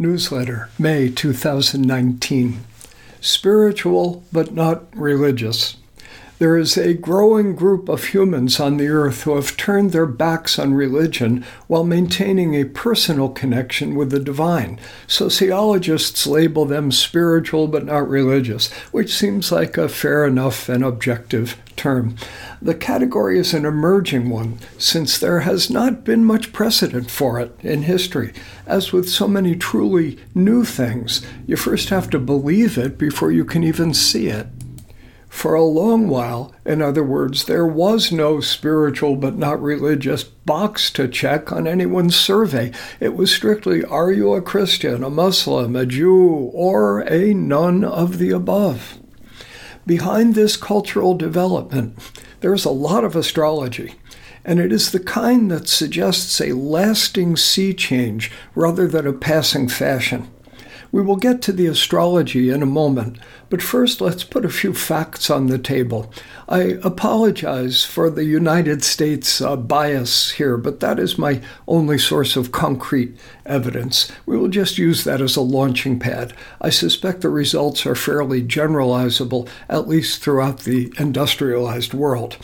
Newsletter, May 2019. Spiritual but not religious. There is a growing group of humans on the earth who have turned their backs on religion while maintaining a personal connection with the divine. Sociologists label them spiritual but not religious, which seems like a fair enough and objective term. The category is an emerging one since there has not been much precedent for it in history. As with so many truly new things, you first have to believe it before you can even see it. For a long while, in other words, there was no spiritual but not religious box to check on anyone's survey. It was strictly are you a Christian, a Muslim, a Jew, or a none of the above? Behind this cultural development, there is a lot of astrology, and it is the kind that suggests a lasting sea change rather than a passing fashion. We will get to the astrology in a moment, but first let's put a few facts on the table. I apologize for the United States uh, bias here, but that is my only source of concrete evidence. We will just use that as a launching pad. I suspect the results are fairly generalizable, at least throughout the industrialized world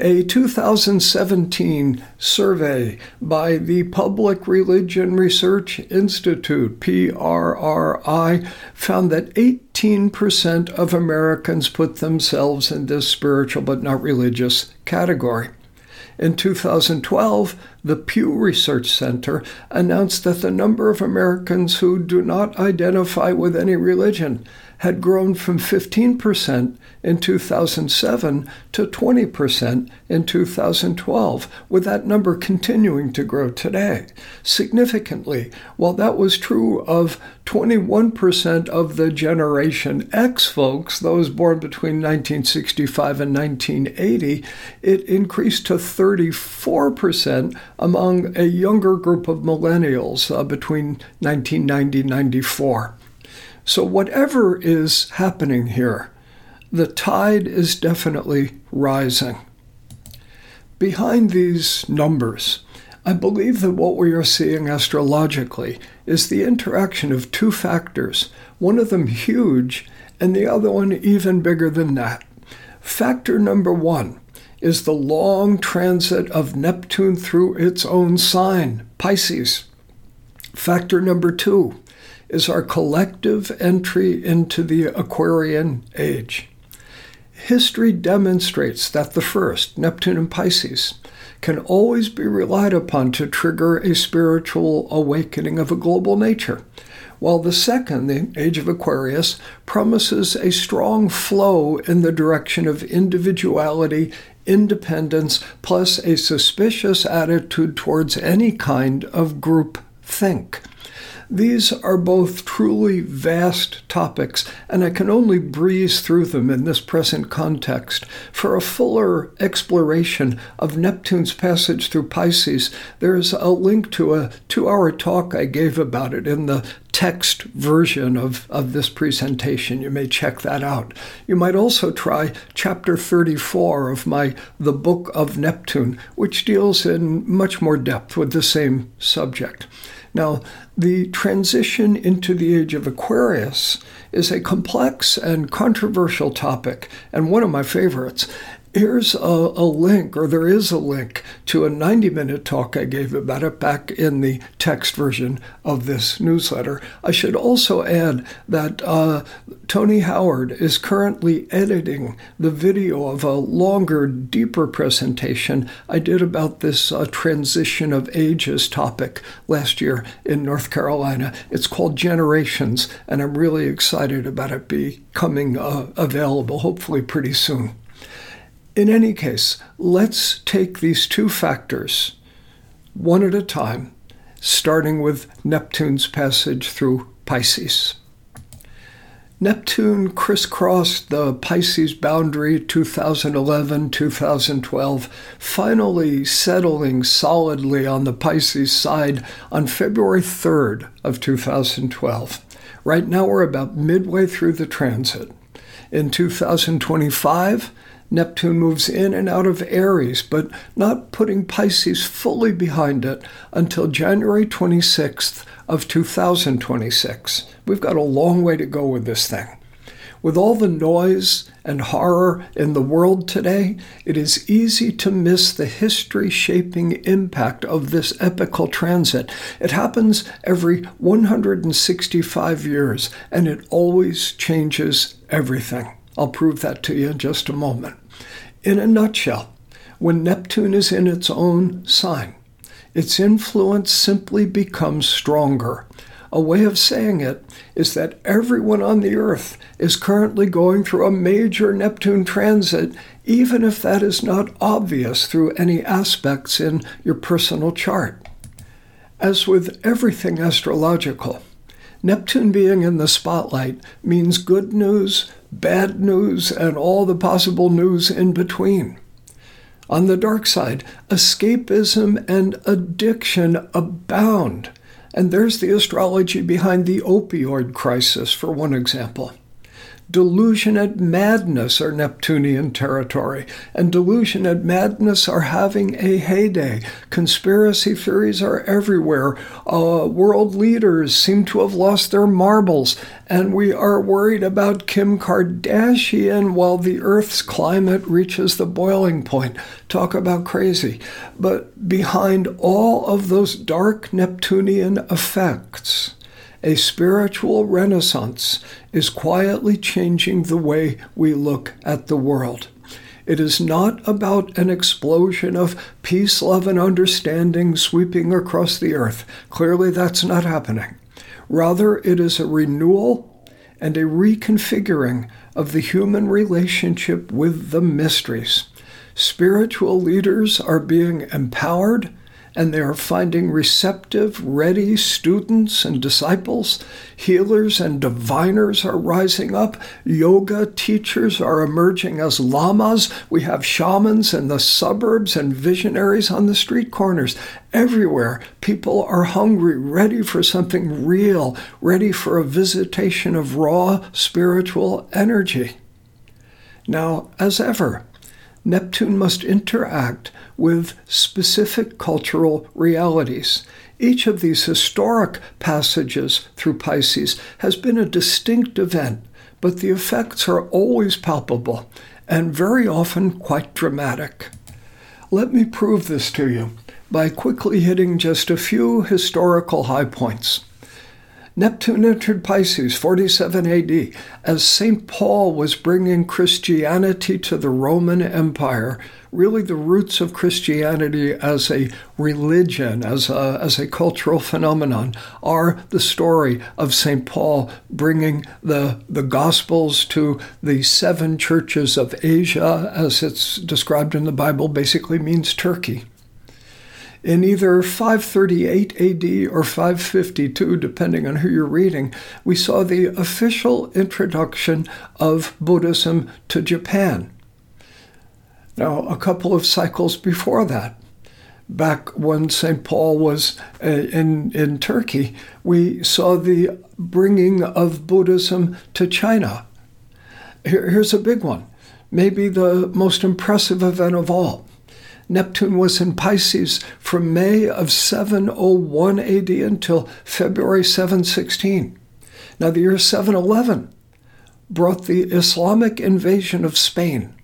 a 2017 survey by the Public Religion Research Institute, PRRI, found that 18% of Americans put themselves in this spiritual but not religious category. In 2012, the Pew Research Center announced that the number of Americans who do not identify with any religion had grown from 15% in 2007 to 20% in 2012, with that number continuing to grow today. Significantly, while that was true of 21% of the Generation X folks, those born between 1965 and 1980, it increased to 34% among a younger group of millennials uh, between 1990 and 94. So, whatever is happening here, the tide is definitely rising. Behind these numbers, I believe that what we are seeing astrologically is the interaction of two factors, one of them huge, and the other one even bigger than that. Factor number one is the long transit of Neptune through its own sign, Pisces. Factor number two is our collective entry into the Aquarian age. History demonstrates that the first, Neptune and Pisces, can always be relied upon to trigger a spiritual awakening of a global nature, while the second, the Age of Aquarius, promises a strong flow in the direction of individuality, independence, plus a suspicious attitude towards any kind of group think. These are both truly vast topics, and I can only breeze through them in this present context. For a fuller exploration of Neptune's passage through Pisces, there is a link to a two hour talk I gave about it in the text version of, of this presentation. You may check that out. You might also try chapter 34 of my The Book of Neptune, which deals in much more depth with the same subject. Now, the transition into the age of Aquarius is a complex and controversial topic, and one of my favorites here's a, a, link, or there is a link to a 90 minute talk I gave about it back in the text version of this newsletter. I should also add that uh, Tony Howard is currently editing the video of a longer, deeper presentation I did about this uh, transition of ages topic last year in North Carolina. It's called Generations, and I'm really excited about it becoming uh, available hopefully pretty soon. In any case, let's take these two factors one at a time, starting with Neptune's passage through Pisces. Neptune crisscrossed the Pisces boundary 2011 2012, finally settling solidly on the Pisces side on February 3rd of 2012. Right now we're about midway through the transit. In 2025, Neptune moves in and out of Aries, but not putting Pisces fully behind it until January 26th of 2026. We've got a long way to go with this thing. With all the noise and horror in the world today, it is easy to miss the history shaping impact of this epical transit. It happens every 165 years, and it always changes everything. I'll prove that to you in just a moment. In a nutshell, when Neptune is in its own sign, its influence simply becomes stronger. A way of saying it is that everyone on the earth is currently going through a major Neptune transit, even if that is not obvious through any aspects in your personal chart. As with everything astrological, Neptune being in the spotlight means good news, bad news, and all the possible news in between. On the dark side, escapism and addiction abound. And there's the astrology behind the opioid crisis, for one example. Delusion and madness are Neptunian territory, and delusion and madness are having a heyday. Conspiracy theories are everywhere. Uh, world leaders seem to have lost their marbles, and we are worried about Kim Kardashian while the Earth's climate reaches the boiling point. Talk about crazy. But behind all of those dark Neptunian effects, a spiritual renaissance is quietly changing the way we look at the world. It is not about an explosion of peace, love, and understanding sweeping across the earth. Clearly, that's not happening. Rather, it is a renewal and a reconfiguring of the human relationship with the mysteries. Spiritual leaders are being empowered and they are finding receptive, ready students and disciples. Healers and diviners are rising up. Yoga teachers are emerging as lamas. We have shamans in the suburbs and visionaries on the street corners. Everywhere, people are hungry, ready for something real, ready for a visitation of raw spiritual energy. Now, as ever, Neptune must interact with specific cultural realities. Each of these historic passages through Pisces has been a distinct event, but the effects are always palpable and very often quite dramatic. Let me prove this to you by quickly hitting just a few historical high points. Neptune entered Pisces 47 AD as St. Paul was bringing Christianity to the Roman Empire. Really, the roots of Christianity as a religion, as a, as a cultural phenomenon, are the story of St. Paul bringing the, the Gospels to the seven churches of Asia, as it's described in the Bible, basically means Turkey in either 538 AD or 552, depending on who you're reading, we saw the official introduction of Buddhism to Japan. Now, a couple of cycles before that, back when St. Paul was uh, in, in Turkey, we saw the bringing of Buddhism to China. Here, here's a big one, maybe the most impressive event of all. Neptune was in Pisces from May of 701 AD until February 716. Now, the year 711 brought the Islamic invasion of Spain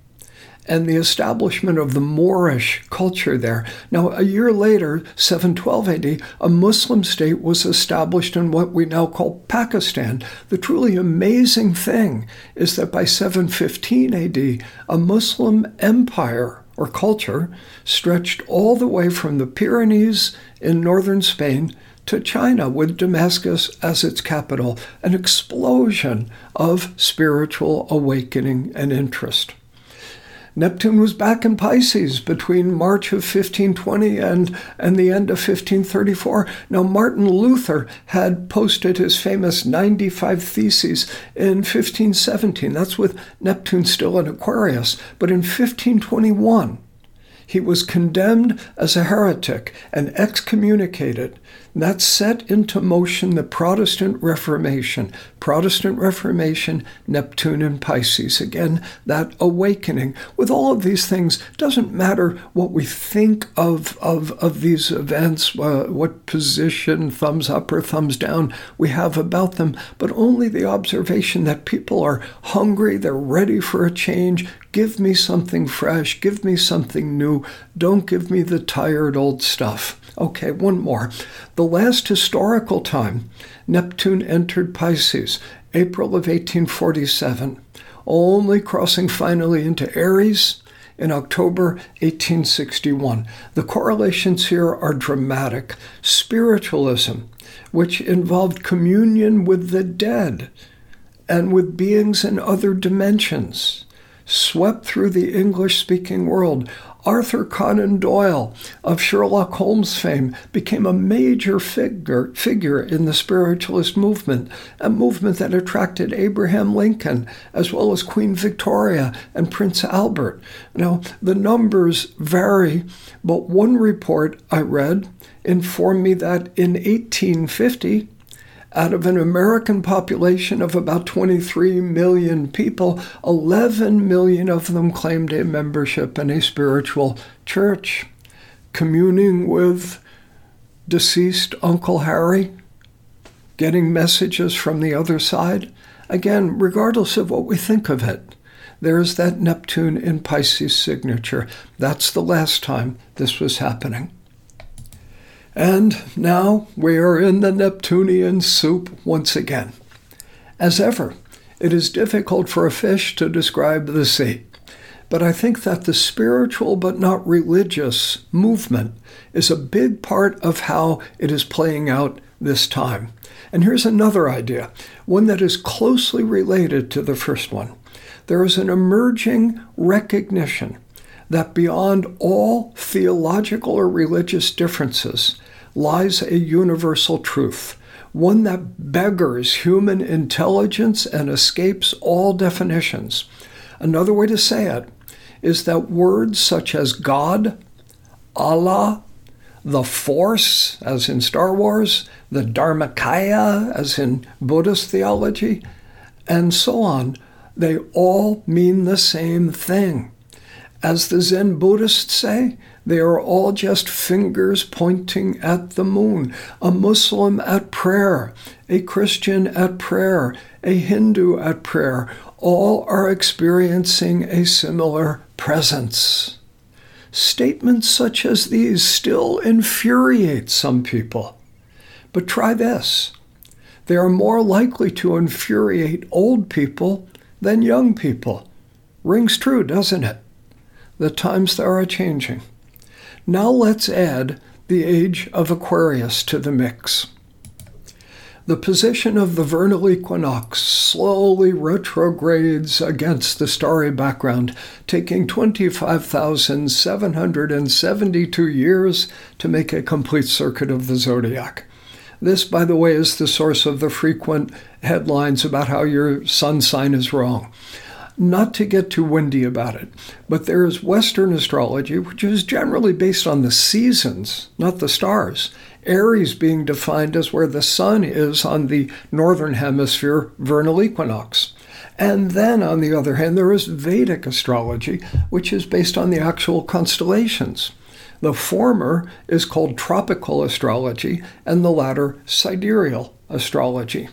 and the establishment of the Moorish culture there. Now, a year later, 712 AD, a Muslim state was established in what we now call Pakistan. The truly amazing thing is that by 715 AD, a Muslim empire or culture stretched all the way from the Pyrenees in northern Spain to China, with Damascus as its capital, an explosion of spiritual awakening and interest. Neptune was back in Pisces between March of 1520 and, and the end of 1534. Now, Martin Luther had posted his famous 95 Theses in 1517. That's with Neptune still in Aquarius. But in 1521, he was condemned as a heretic and excommunicated. That set into motion the Protestant Reformation. Protestant Reformation, Neptune and Pisces. Again, that awakening. With all of these things, doesn't matter what we think of, of, of these events, uh, what position, thumbs up or thumbs down, we have about them, but only the observation that people are hungry, they're ready for a change. Give me something fresh, give me something new. Don't give me the tired old stuff. Okay, one more. The last historical time Neptune entered Pisces, April of 1847, only crossing finally into Aries in October 1861. The correlations here are dramatic. Spiritualism, which involved communion with the dead and with beings in other dimensions, swept through the English speaking world, Arthur Conan Doyle of Sherlock Holmes fame became a major figure, figure in the spiritualist movement, a movement that attracted Abraham Lincoln as well as Queen Victoria and Prince Albert. Now, the numbers vary, but one report I read informed me that in 1850, out of an American population of about 23 million people, 11 million of them claimed a membership in a spiritual church, communing with deceased Uncle Harry, getting messages from the other side. Again, regardless of what we think of it, there's that Neptune in Pisces signature. That's the last time this was happening. And now we are in the Neptunian soup once again. As ever, it is difficult for a fish to describe the sea, but I think that the spiritual but not religious movement is a big part of how it is playing out this time. And here's another idea, one that is closely related to the first one. There is an emerging recognition that beyond all theological or religious differences, lies a universal truth, one that beggars human intelligence and escapes all definitions. Another way to say it is that words such as God, Allah, the Force, as in Star Wars, the Dharmakaya, as in Buddhist theology, and so on, they all mean the same thing. As the Zen Buddhists say, they are all just fingers pointing at the moon. A Muslim at prayer, a Christian at prayer, a Hindu at prayer. All are experiencing a similar presence. Statements such as these still infuriate some people. But try this they are more likely to infuriate old people than young people. Rings true, doesn't it? The times there are changing. Now let's add the age of Aquarius to the mix. The position of the vernal equinox slowly retrogrades against the starry background, taking 25,772 years to make a complete circuit of the zodiac. This, by the way, is the source of the frequent headlines about how your sun sign is wrong not to get too windy about it, but there is Western astrology, which is generally based on the seasons, not the stars. Aries being defined as where the sun is on the northern hemisphere vernal equinox. And then, on the other hand, there is Vedic astrology, which is based on the actual constellations. The former is called tropical astrology, and the latter sidereal astrology.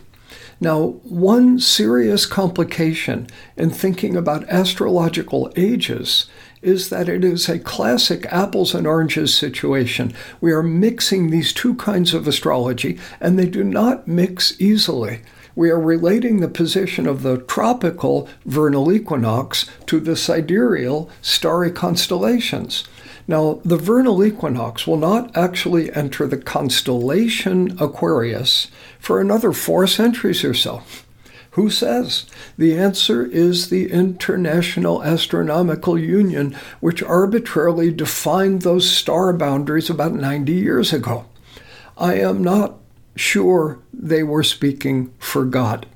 Now, one serious complication in thinking about astrological ages is that it is a classic apples and oranges situation. We are mixing these two kinds of astrology, and they do not mix easily. We are relating the position of the tropical vernal equinox to the sidereal starry constellations. Now, the vernal equinox will not actually enter the constellation Aquarius for another four centuries or so. Who says? The answer is the International Astronomical Union, which arbitrarily defined those star boundaries about 90 years ago. I am not sure they were speaking for God.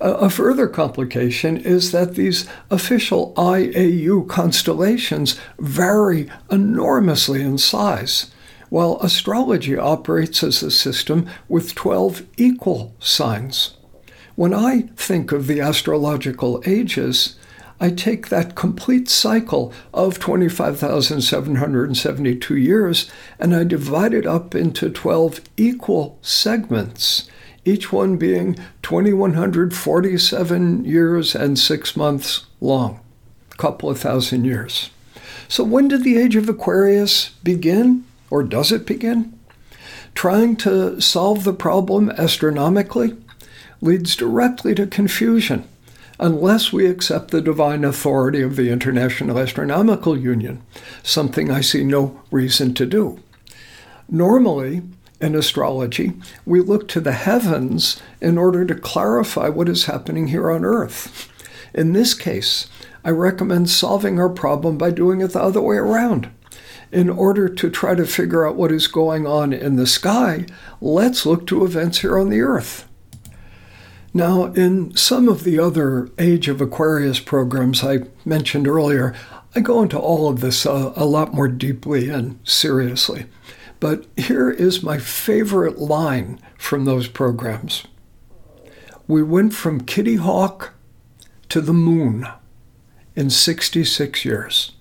A further complication is that these official IAU constellations vary enormously in size while astrology operates as a system with 12 equal signs. When I think of the astrological ages, I take that complete cycle of 25,772 years and I divide it up into 12 equal segments, each one being 2,147 years and six months long, a couple of thousand years. So, when did the age of Aquarius begin, or does it begin? Trying to solve the problem astronomically leads directly to confusion unless we accept the divine authority of the International Astronomical Union, something I see no reason to do. Normally, in astrology, we look to the heavens in order to clarify what is happening here on Earth. In this case, I recommend solving our problem by doing it the other way around. In order to try to figure out what is going on in the sky, let's look to events here on the Earth. Now, in some of the other Age of Aquarius programs I mentioned earlier, I go into all of this uh, a lot more deeply and seriously. But here is my favorite line from those programs. We went from Kitty Hawk to the moon in 66 years.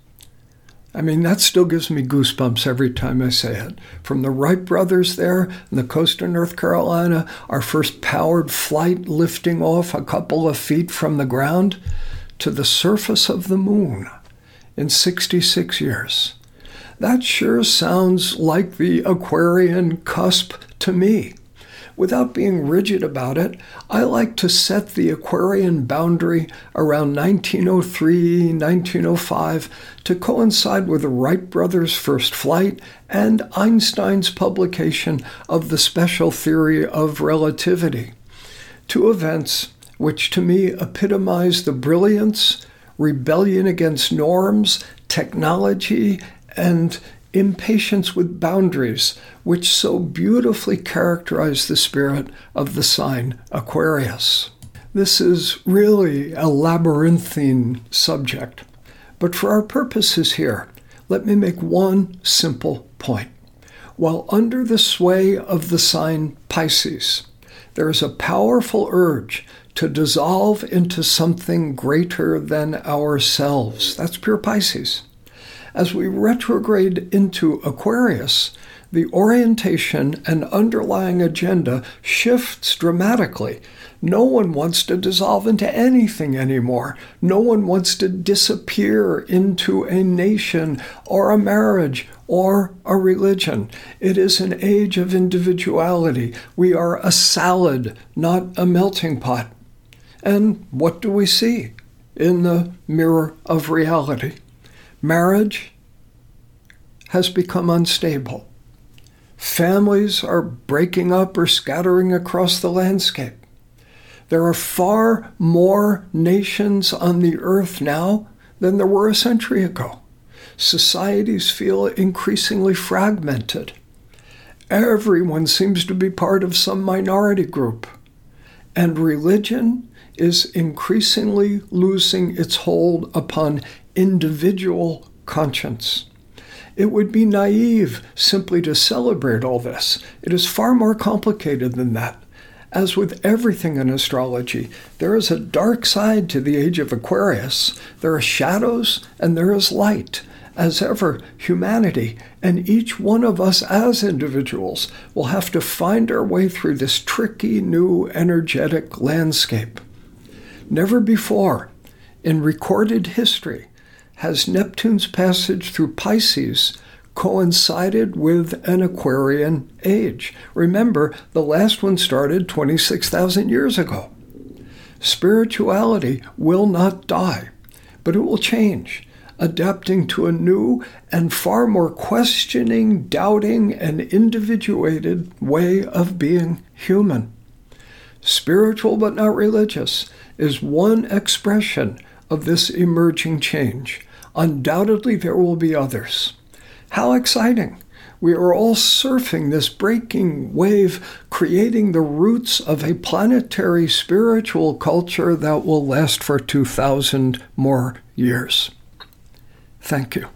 I mean, that still gives me goosebumps every time I say it. From the Wright brothers there in the coast of North Carolina, our first powered flight lifting off a couple of feet from the ground, to the surface of the moon in 66 years. That sure sounds like the Aquarian cusp to me without being rigid about it, I like to set the Aquarian boundary around 1903, 1905 to coincide with the Wright brothers' first flight and Einstein's publication of the special theory of relativity. Two events which to me epitomize the brilliance, rebellion against norms, technology, and impatience with boundaries, which so beautifully characterize the spirit of the sign Aquarius. This is really a labyrinthine subject, but for our purposes here, let me make one simple point. While under the sway of the sign Pisces, there is a powerful urge to dissolve into something greater than ourselves. That's pure Pisces. As we retrograde into Aquarius, the orientation and underlying agenda shifts dramatically. No one wants to dissolve into anything anymore. No one wants to disappear into a nation or a marriage or a religion. It is an age of individuality. We are a salad, not a melting pot. And what do we see in the mirror of reality? Marriage has become unstable. Families are breaking up or scattering across the landscape. There are far more nations on the earth now than there were a century ago. Societies feel increasingly fragmented. Everyone seems to be part of some minority group. And religion is increasingly losing its hold upon individual conscience. It would be naive simply to celebrate all this. It is far more complicated than that. As with everything in astrology, there is a dark side to the age of Aquarius. There are shadows and there is light. As ever, humanity and each one of us as individuals will have to find our way through this tricky new energetic landscape. Never before in recorded history has Neptune's passage through Pisces coincided with an Aquarian age. Remember, the last one started 26,000 years ago. Spirituality will not die, but it will change, adapting to a new and far more questioning, doubting, and individuated way of being human. Spiritual but not religious is one expression of this emerging change. Undoubtedly, there will be others. How exciting! We are all surfing this breaking wave, creating the roots of a planetary spiritual culture that will last for 2,000 more years. Thank you.